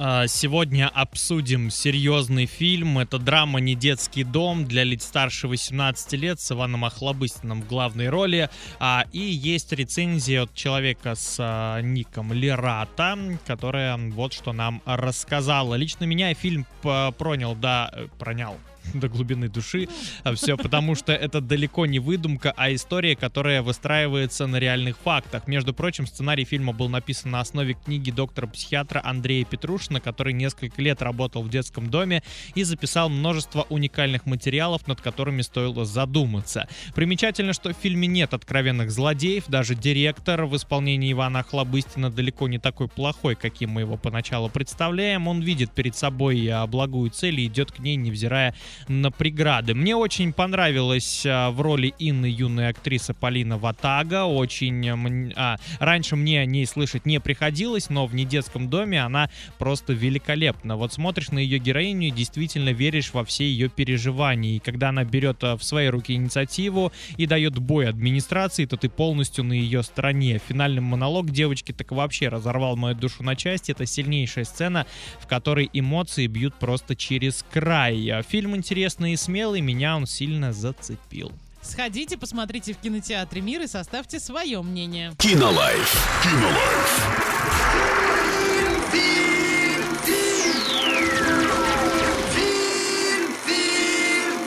А, Сегодня обсудим серьезный фильм. Это драма «Не детский дом» для лиц старше 18 лет с Иваном Охлобыстиным в главной роли. А, И есть рецензия от человека с а, ником Лерата, которая вот что нам рассказала. Лично меня фильм пронял, да, э, пронял до глубины души. Все потому, что это далеко не выдумка, а история, которая выстраивается на реальных фактах. Между прочим, сценарий фильма был написан на основе книги доктора-психиатра Андрея Петрушина, который несколько лет работал в детском доме и записал множество уникальных материалов, над которыми стоило задуматься. Примечательно, что в фильме нет откровенных злодеев, даже директор в исполнении Ивана Охлобыстина далеко не такой плохой, каким мы его поначалу представляем. Он видит перед собой а, благую цель и идет к ней, невзирая на преграды. Мне очень понравилась а, в роли Инны юная актриса Полина Ватага. Очень... а, а, раньше мне о ней слышать не приходилось, но в недетском доме она просто великолепна. Вот смотришь на ее героиню и действительно веришь во все ее переживания. И когда она берет а, в свои руки инициативу и дает бой администрации, то ты полностью на ее стороне. Финальный монолог девочки так вообще разорвал мою душу на части. Это сильнейшая сцена, в которой эмоции бьют просто через край. Фильм интересный и смелый, меня он сильно зацепил. Сходите, посмотрите в кинотеатре «Мир» и составьте свое мнение. Кинолайф. Кинолайф.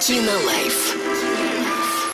Кинолайф.